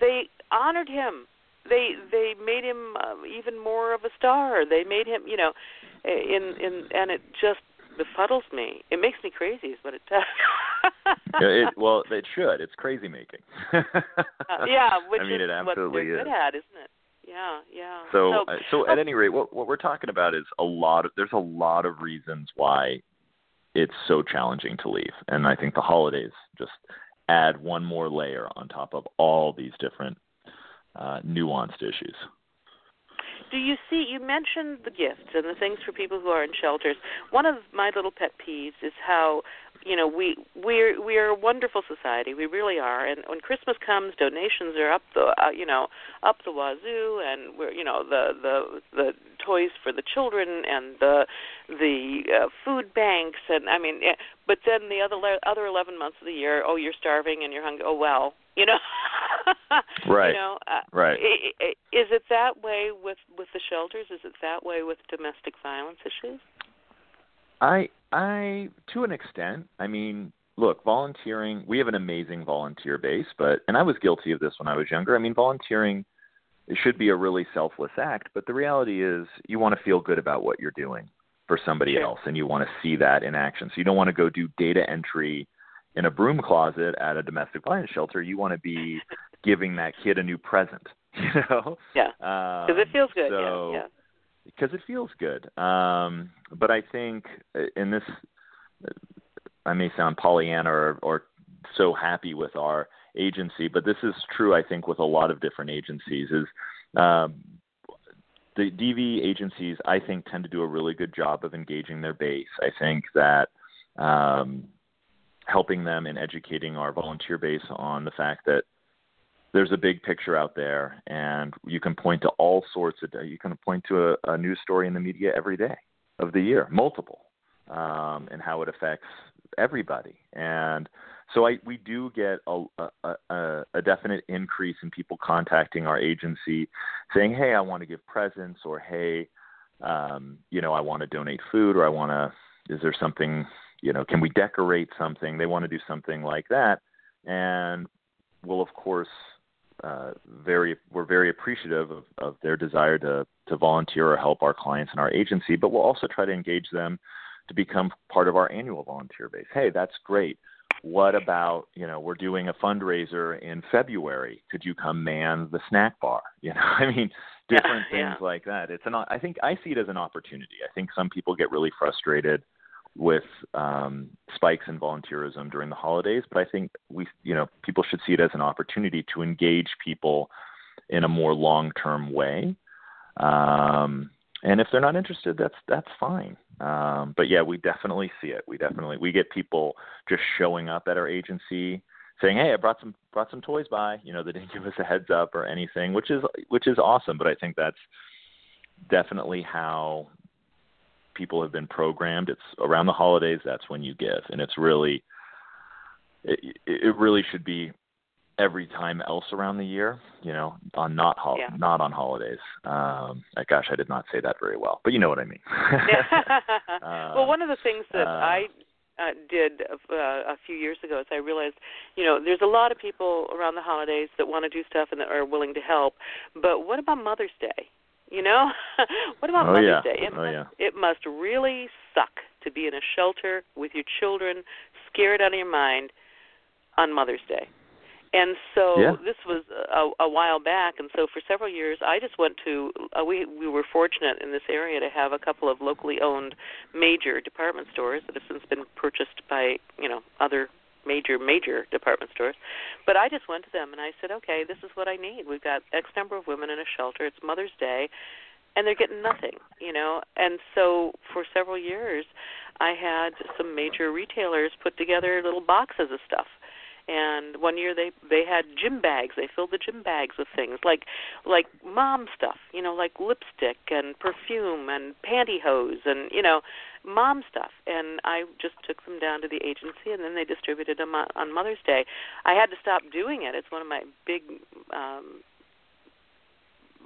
they honored him. They they made him uh, even more of a star. They made him, you know, in in and it just befuddles me. It makes me crazy, is what it does. it, well, it should. It's crazy making. uh, yeah, which I mean, is it what they're is. good at, isn't it? Yeah, yeah. So, so, uh, so at any rate, what what we're talking about is a lot of there's a lot of reasons why it's so challenging to leave, and I think the holidays just add one more layer on top of all these different uh, nuanced issues. Do you see? You mentioned the gifts and the things for people who are in shelters. One of my little pet peeves is how you know we we're we are a wonderful society we really are and when christmas comes donations are up the uh, you know up the wazoo and we're you know the the the toys for the children and the the uh, food banks and i mean eh, but then the other other 11 months of the year oh you're starving and you're hungry oh well you know right you know uh, right is it that way with with the shelters is it that way with domestic violence issues I I to an extent. I mean, look, volunteering, we have an amazing volunteer base, but and I was guilty of this when I was younger. I mean, volunteering it should be a really selfless act, but the reality is you want to feel good about what you're doing for somebody sure. else and you want to see that in action. So you don't want to go do data entry in a broom closet at a domestic violence shelter. You want to be giving that kid a new present, you know? Yeah. Because um, it feels good. So, yeah. yeah because it feels good. Um, but I think in this, I may sound Pollyanna or, or so happy with our agency, but this is true. I think with a lot of different agencies is um, the DV agencies. I think tend to do a really good job of engaging their base. I think that. Um, helping them and educating our volunteer base on the fact that there's a big picture out there, and you can point to all sorts of. You can point to a, a news story in the media every day of the year, multiple, um, and how it affects everybody. And so I, we do get a, a, a, a definite increase in people contacting our agency, saying, "Hey, I want to give presents," or "Hey, um, you know, I want to donate food," or "I want to." Is there something? You know, can we decorate something? They want to do something like that, and we'll of course uh, very we're very appreciative of, of their desire to to volunteer or help our clients and our agency, but we'll also try to engage them to become part of our annual volunteer base. Hey, that's great. What about you know we're doing a fundraiser in February? Could you come man the snack bar? You know, I mean, different yeah, things like that. It's an I think I see it as an opportunity. I think some people get really frustrated with um, spikes in volunteerism during the holidays, but I think we, you know, people should see it as an opportunity to engage people in a more long-term way. Um, and if they're not interested, that's that's fine. Um, but yeah, we definitely see it. We definitely we get people just showing up at our agency saying, "Hey, I brought some brought some toys by." You know, they didn't give us a heads up or anything, which is which is awesome. But I think that's definitely how people have been programmed. It's around the holidays. That's when you give, and it's really, it, it really should be every time else around the year. You know, on not ho- yeah. not on holidays. Um, gosh, I did not say that very well, but you know what I mean. uh, well, one of the things that uh, I uh, did uh, a few years ago is I realized, you know, there's a lot of people around the holidays that want to do stuff and that are willing to help. But what about Mother's Day? You know, what about oh, Mother's yeah. Day? It oh, must, yeah. it must really suck to be in a shelter with your children, scared out of your mind, on Mother's Day. And so yeah. this was a, a while back, and so for several years, I just went to. Uh, we we were fortunate in this area to have a couple of locally owned major department stores that have since been purchased by you know other major major department stores. But i just went to them and i said okay this is what i need. We've got x number of women in a shelter. It's mother's day. And they're getting nothing you know? And so for several years i had some major retailers put together little boxes of stuff and one year they they had gym bags. They filled the gym bags with things like like mom stuff you know like lipstick and perfume and pantyhose and you know mom stuff. And i just took them down to the agency and then they distributed them on mother's day. I had to stop doing it. It's one of my big um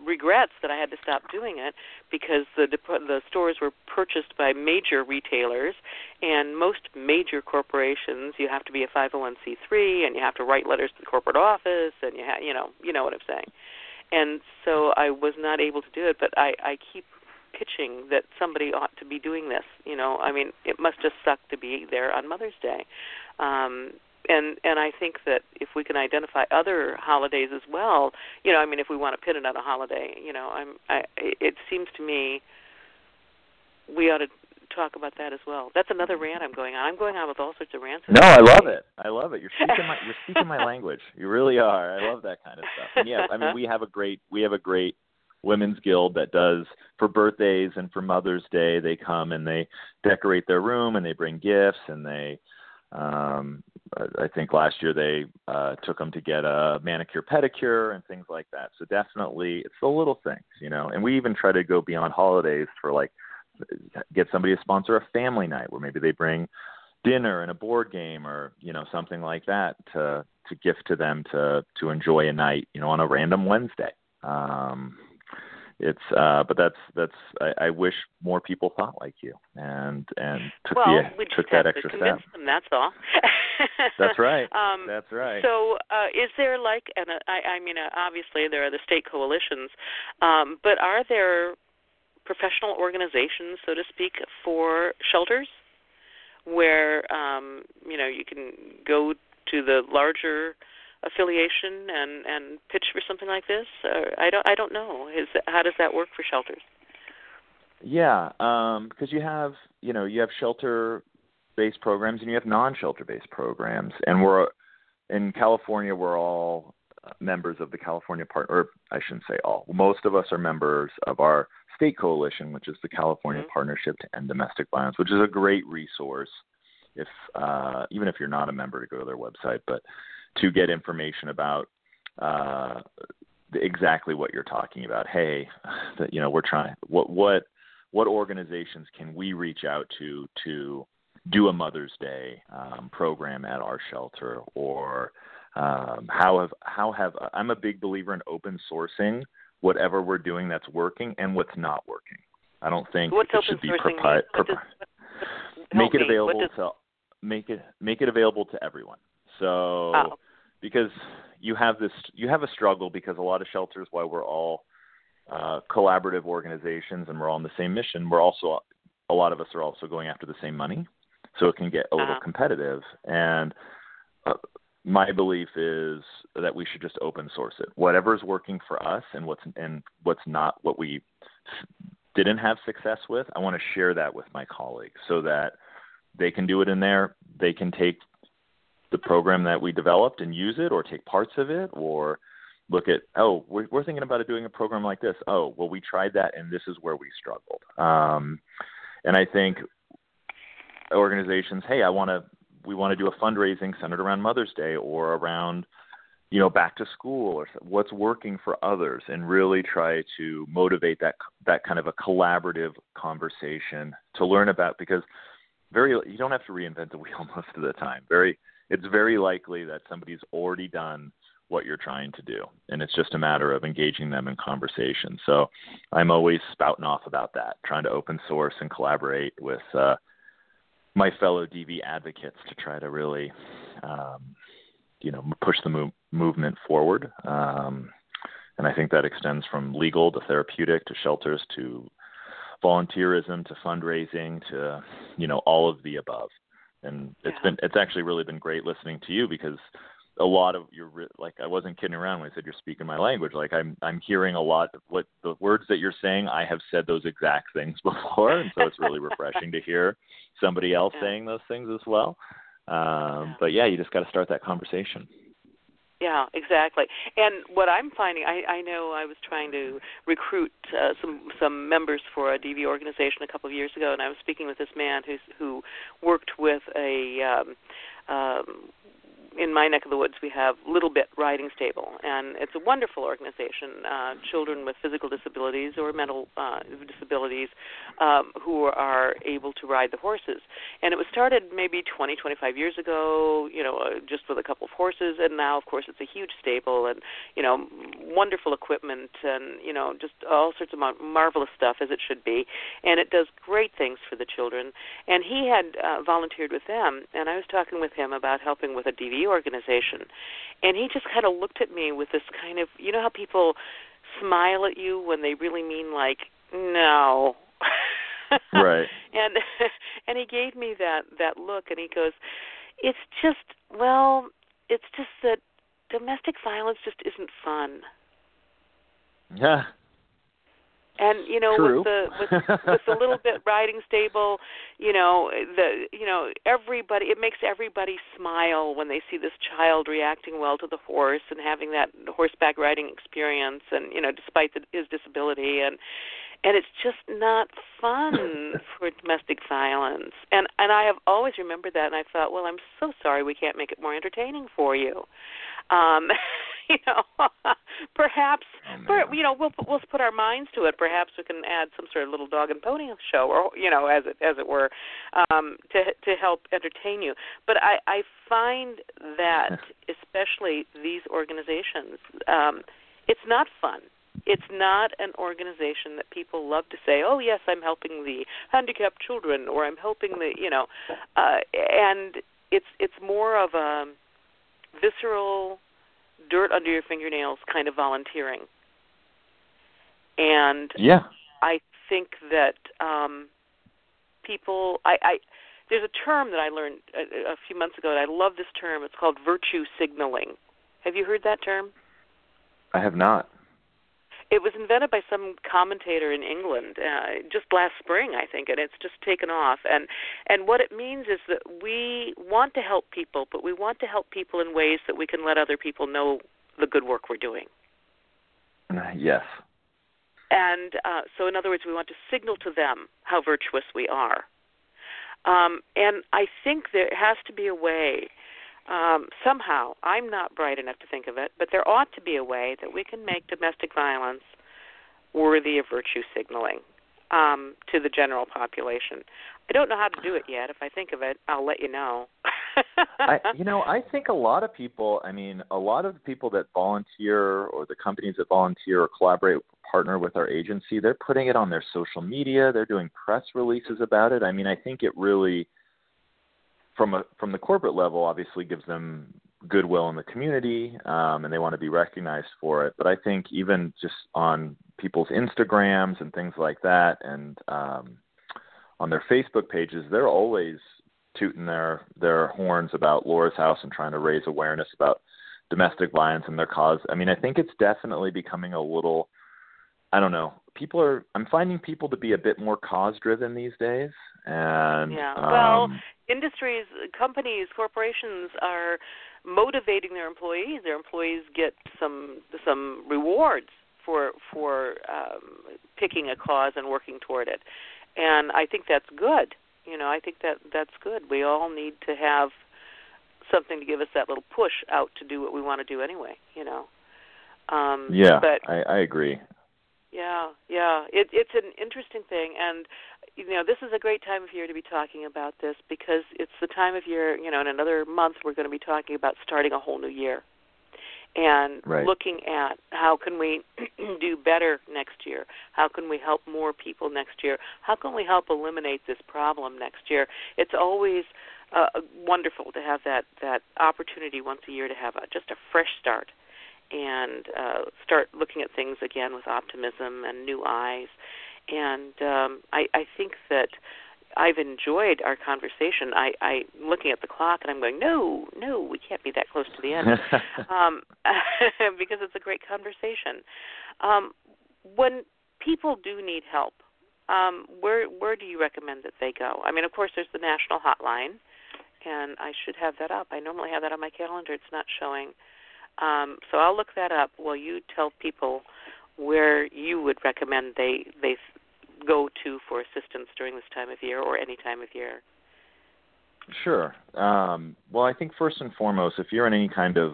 regrets that I had to stop doing it because the the stores were purchased by major retailers and most major corporations you have to be a 501c3 and you have to write letters to the corporate office and you ha- you know you know what I'm saying. And so I was not able to do it, but I I keep pitching that somebody ought to be doing this, you know. I mean, it must just suck to be there on Mother's Day. Um and and I think that if we can identify other holidays as well, you know, I mean, if we want to pin it on a holiday, you know, I'm, I, it seems to me we ought to talk about that as well. That's another rant I'm going on. I'm going on with all sorts of rants. No, I love it. I love it. You're speaking my you're speaking my language. You really are. I love that kind of stuff. And yeah, I mean, we have a great we have a great women's guild that does for birthdays and for Mother's Day. They come and they decorate their room and they bring gifts and they. Um, I think last year they uh, took them to get a manicure, pedicure, and things like that. So definitely, it's the little things, you know. And we even try to go beyond holidays for like get somebody to sponsor a family night where maybe they bring dinner and a board game or you know something like that to to gift to them to to enjoy a night you know on a random Wednesday. Um, it's uh, but that's that's I, I wish more people thought like you and and took well, the we took just that have extra to convince step. them. That's all. That's right. um, that's right. So, uh, is there like, and uh, I, I mean, uh, obviously there are the state coalitions, um, but are there professional organizations, so to speak, for shelters, where um, you know you can go to the larger affiliation and and pitch for something like this? Or I don't I don't know. Is how does that work for shelters? Yeah, um, because you have you know you have shelter based programs and you have non shelter based programs, and we're in California. We're all members of the California part, or I shouldn't say all. Most of us are members of our state coalition, which is the California mm-hmm. Partnership to End Domestic Violence, which is a great resource. If uh, even if you're not a member, to go to their website, but to get information about uh, exactly what you're talking about. Hey, that you know we're trying. What what what organizations can we reach out to to do a Mother's Day um, program at our shelter, or um, how have how have I'm a big believer in open sourcing whatever we're doing that's working and what's not working. I don't think what's it should be propri- make it available does, to make it make it available to everyone. So oh. Because you have this you have a struggle because a lot of shelters while we're all uh, collaborative organizations and we're all on the same mission, we're also a lot of us are also going after the same money, so it can get a little uh-huh. competitive. And uh, my belief is that we should just open source it. Whatever's working for us and what's and what's not what we didn't have success with, I want to share that with my colleagues so that they can do it in there. They can take the program that we developed and use it, or take parts of it, or look at oh we're, we're thinking about doing a program like this. Oh well, we tried that and this is where we struggled. Um, and I think organizations, hey, I want to we want to do a fundraising centered around Mother's Day or around you know back to school or what's working for others and really try to motivate that that kind of a collaborative conversation to learn about because very you don't have to reinvent the wheel most of the time very it's very likely that somebody's already done what you're trying to do and it's just a matter of engaging them in conversation so i'm always spouting off about that trying to open source and collaborate with uh, my fellow DV advocates to try to really, um, you know, push the move, movement forward. Um, and I think that extends from legal to therapeutic to shelters to volunteerism to fundraising to, you know, all of the above. And it's yeah. been it's actually really been great listening to you because a lot of your like I wasn't kidding around when I said you're speaking my language. Like I'm I'm hearing a lot of what the words that you're saying. I have said those exact things before, and so it's really refreshing to hear somebody else yeah. saying those things as well. Um, yeah. But yeah, you just got to start that conversation. Yeah, exactly. And what I'm finding, I, I know I was trying to recruit uh, some some members for a DV organization a couple of years ago, and I was speaking with this man who's who worked with a um, um, in my neck of the woods, we have Little Bit Riding Stable, and it's a wonderful organization. Uh, children with physical disabilities or mental uh, disabilities um, who are able to ride the horses. And it was started maybe 20, 25 years ago, you know, uh, just with a couple of horses, and now, of course, it's a huge stable and, you know, wonderful equipment and, you know, just all sorts of mar- marvelous stuff as it should be. And it does great things for the children. And he had uh, volunteered with them, and I was talking with him about helping with a DV organization. And he just kind of looked at me with this kind of, you know how people smile at you when they really mean like, no. right. And and he gave me that that look and he goes, "It's just, well, it's just that domestic violence just isn't fun." Yeah. and you know True. with the with with the little bit riding stable you know the you know everybody it makes everybody smile when they see this child reacting well to the horse and having that horseback riding experience and you know despite the, his disability and and it's just not fun for domestic violence and and i have always remembered that and i thought well i'm so sorry we can't make it more entertaining for you um you know perhaps Oh, per, you know we'll we'll put our minds to it. Perhaps we can add some sort of little dog and pony show or you know as it as it were um to to help entertain you. But i i find that especially these organizations um it's not fun. It's not an organization that people love to say, "Oh yes, I'm helping the handicapped children," or "I'm helping the," you know, uh, and it's it's more of a visceral, dirt under your fingernails kind of volunteering. And yeah. I think that um, people, I, I there's a term that I learned a, a few months ago, and I love this term. It's called virtue signaling. Have you heard that term? I have not. It was invented by some commentator in England uh, just last spring, I think, and it's just taken off. And and what it means is that we want to help people, but we want to help people in ways that we can let other people know the good work we're doing. Yes. And uh, so, in other words, we want to signal to them how virtuous we are. Um, and I think there has to be a way, um, somehow, I'm not bright enough to think of it, but there ought to be a way that we can make domestic violence worthy of virtue signaling um, to the general population. I don't know how to do it yet. If I think of it, I'll let you know. I, you know, I think a lot of people. I mean, a lot of the people that volunteer or the companies that volunteer or collaborate, partner with our agency, they're putting it on their social media. They're doing press releases about it. I mean, I think it really, from a from the corporate level, obviously gives them goodwill in the community, um, and they want to be recognized for it. But I think even just on people's Instagrams and things like that, and um, on their Facebook pages, they're always tooting their their horns about Laura's House and trying to raise awareness about domestic violence and their cause. I mean, I think it's definitely becoming a little I don't know. People are I'm finding people to be a bit more cause driven these days and Yeah. um, Well, industries, companies, corporations are motivating their employees. Their employees get some some rewards for for um, picking a cause and working toward it, and I think that's good. You know, I think that that's good. We all need to have something to give us that little push out to do what we want to do anyway. You know. Um, yeah, but I, I agree. yeah, yeah. It, it's an interesting thing, and you know, this is a great time of year to be talking about this because it's the time of year. You know, in another month, we're going to be talking about starting a whole new year and Right. looking at how can we do better next year? How can we help more people next year? How can we help eliminate this problem next year? It's always uh, wonderful to have that that opportunity once a year to have a, just a fresh start and uh, start looking at things again with optimism and new eyes. And um, I, I think that I've enjoyed our conversation. I, I'm looking at the clock and I'm going, no, no, we can't be that close to the end, um, because it's a great conversation. Um, when people do need help, um, where where do you recommend that they go? I mean, of course, there's the national hotline, and I should have that up. I normally have that on my calendar. It's not showing. Um, so I'll look that up while you tell people where you would recommend they they go to for assistance during this time of year or any time of year. Sure. Um, well, I think first and foremost, if you're in any kind of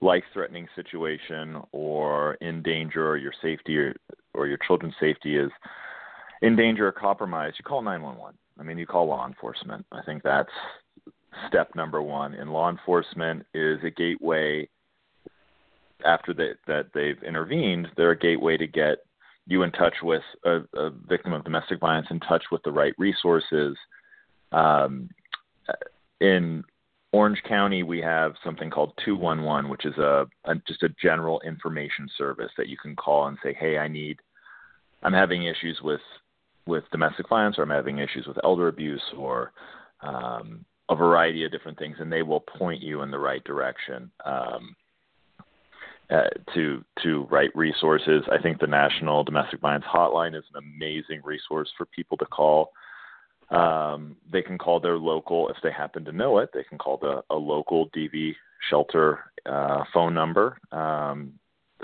life-threatening situation or in danger, or your safety or, or your children's safety is in danger or compromised, you call 911. I mean, you call law enforcement. I think that's step number one. And law enforcement is a gateway. After they, that they've intervened, they're a gateway to get you in touch with a, a victim of domestic violence, in touch with the right resources. Um, in Orange County, we have something called 211, which is a, a just a general information service that you can call and say, "Hey, I need, I'm having issues with with domestic violence, or I'm having issues with elder abuse, or um, a variety of different things," and they will point you in the right direction. Um, uh, to to write resources. I think the National Domestic Violence Hotline is an amazing resource for people to call. Um, they can call their local if they happen to know it. They can call the a local DV shelter uh, phone number. Um,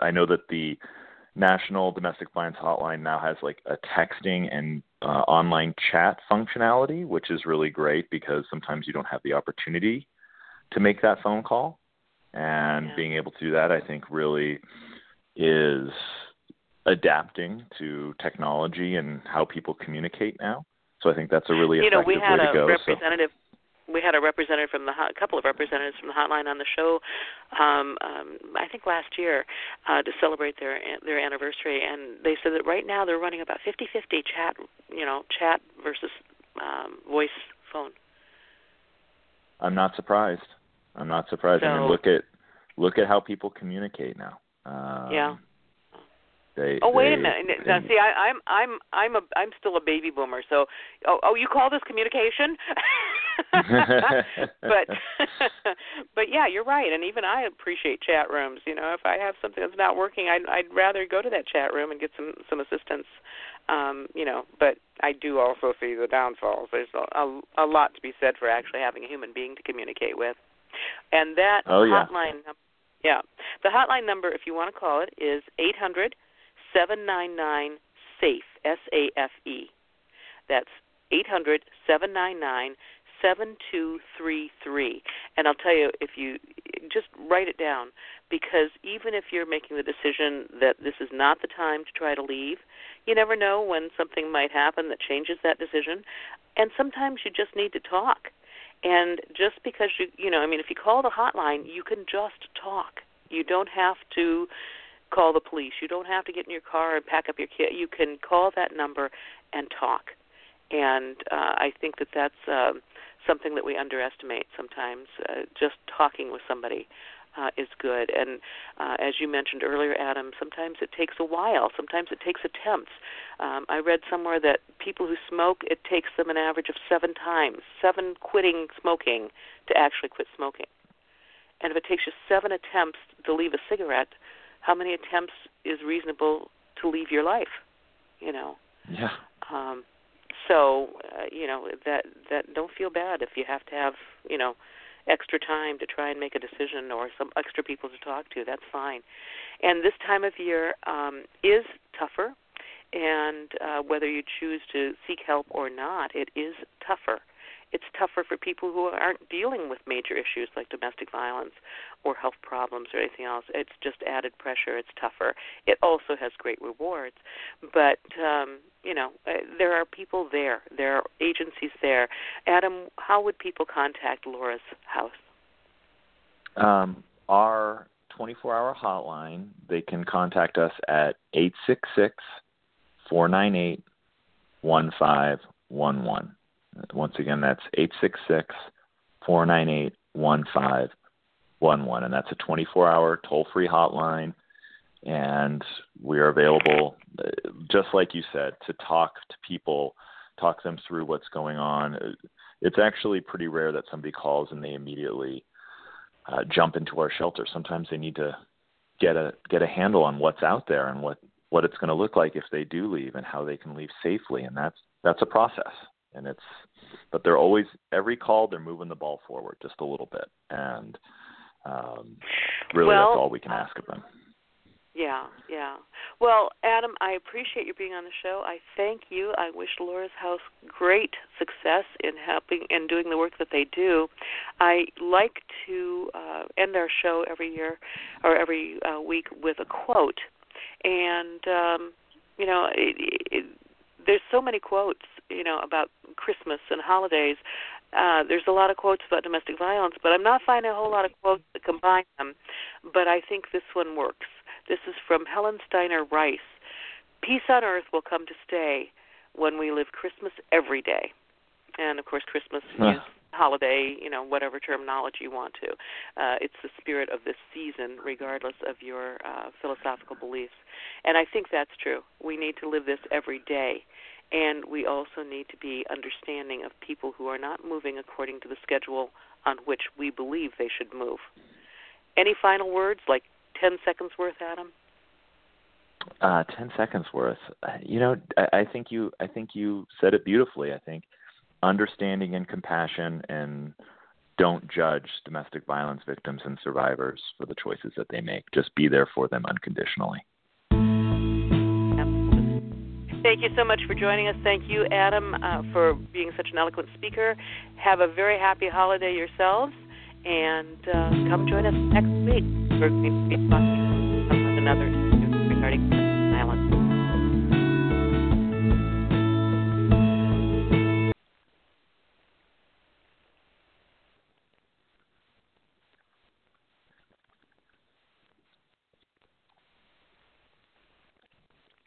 I know that the National Domestic Violence Hotline now has like a texting and uh, online chat functionality, which is really great because sometimes you don't have the opportunity to make that phone call. And Yeah. being able to do that, I think, really is adapting to technology and how people communicate now. So I think that's a really you know, we had way to a go. So- representative. We had a representative from the a couple of representatives from the hotline on the show. Um, um, I think last year uh, to celebrate their their anniversary, and they said that right now they're running about 50-50 chat, you know, chat versus um, voice phone. I'm not surprised. I'm not surprised. I mean, look at look at how people communicate now. Um, Yeah. They, Oh wait they, a minute! Now, see, I, I'm I'm I'm a I'm still a baby boomer. So, oh, oh you call this communication? but but yeah, you're right. And even I appreciate chat rooms. You know, if I have something that's not working, I'd I'd rather go to that chat room and get some some assistance. Um, you know, but I do also see the downfalls. There's a, a, a lot to be said for actually having a human being to communicate with. And that Oh, yeah. hotline, yeah, the hotline number, if you want to call it, is eight hundred seven nine nine SAFE S A F E. That's eight hundred seven nine nine seven two three three. And I'll tell you if you just write it down because even if you're making the decision that this is not the time to try to leave, you never know when something might happen that changes that decision. And sometimes you just need to talk. And just because you you know, I mean if you call the hotline, you can just talk. You don't have to call the police. You don't have to get in your car and pack up your kit. You can call that number and talk. And uh, I think that that's um, something that we underestimate sometimes. Uh, just talking with somebody uh, is good. And uh, as you mentioned earlier, Adam, sometimes it takes a while. Sometimes it takes attempts. Um, I read somewhere that people who smoke, it takes them an average of seven times, seven quitting smoking to actually quit smoking. And if it takes you seven attempts to leave a cigarette, how many attempts is reasonable to leave your life? You know. yeah. Um, so uh, you know that that don't feel bad if you have to have you know extra time to try and make a decision or some extra people to talk to. That's fine. And this time of year um, is tougher, and uh, whether you choose to seek help or not, it is tougher. It's tougher for people who aren't dealing with major issues like domestic violence or health problems or anything else. It's just added pressure. It's tougher. It also has great rewards, but um, you know uh, there are people there. There are agencies there. Adam, how would people contact Laura's house? Um, our 24-hour hotline, they can contact us at 866 498 1511. Once again, that's 866 498 1511. And that's a 24 hour toll free hotline. And we are available, uh, just like you said, to talk to people, talk them through what's going on. It's actually pretty rare that somebody calls and they immediately uh, jump into our shelter. Sometimes they need to get a get a handle on what's out there and what what it's going to look like if they do leave and how they can leave safely. And that's that's a process. And it's but they're always every call they're moving the ball forward just a little bit. And um, really, Well, that's all we can ask of them. Yeah, yeah. Well, Adam, I appreciate you being on the show. I thank you. I wish Laura's House great success in helping and doing the work that they do. I like to uh, end our show every year or every uh, week with a quote, and um, you know, it, it, there's so many quotes, you know, about Christmas and holidays. Uh, there's a lot of quotes about domestic violence, but I'm not finding a whole lot of quotes that combine them. But I think this one works. This is from Helen Steiner Rice. Peace on earth will come to stay when we live Christmas every day. And of course, Christmas Huh. is holiday, you know, whatever terminology you want to. Uh, it's the spirit of this season, regardless of your uh, philosophical beliefs. And I think that's true. We need to live this every day. And we also need to be understanding of people who are not moving according to the schedule on which we believe they should move. Any final words, like ten seconds worth, Adam? Uh, ten seconds worth. You know, I, I think you. I think you said it beautifully. I think understanding and compassion, and don't judge domestic violence victims and survivors for the choices that they make. Just be there for them unconditionally. Thank you so much for joining us. Thank you, Adam, uh, for being such an eloquent speaker. Have a very happy holiday yourselves, and uh, come join us next week. About another regarding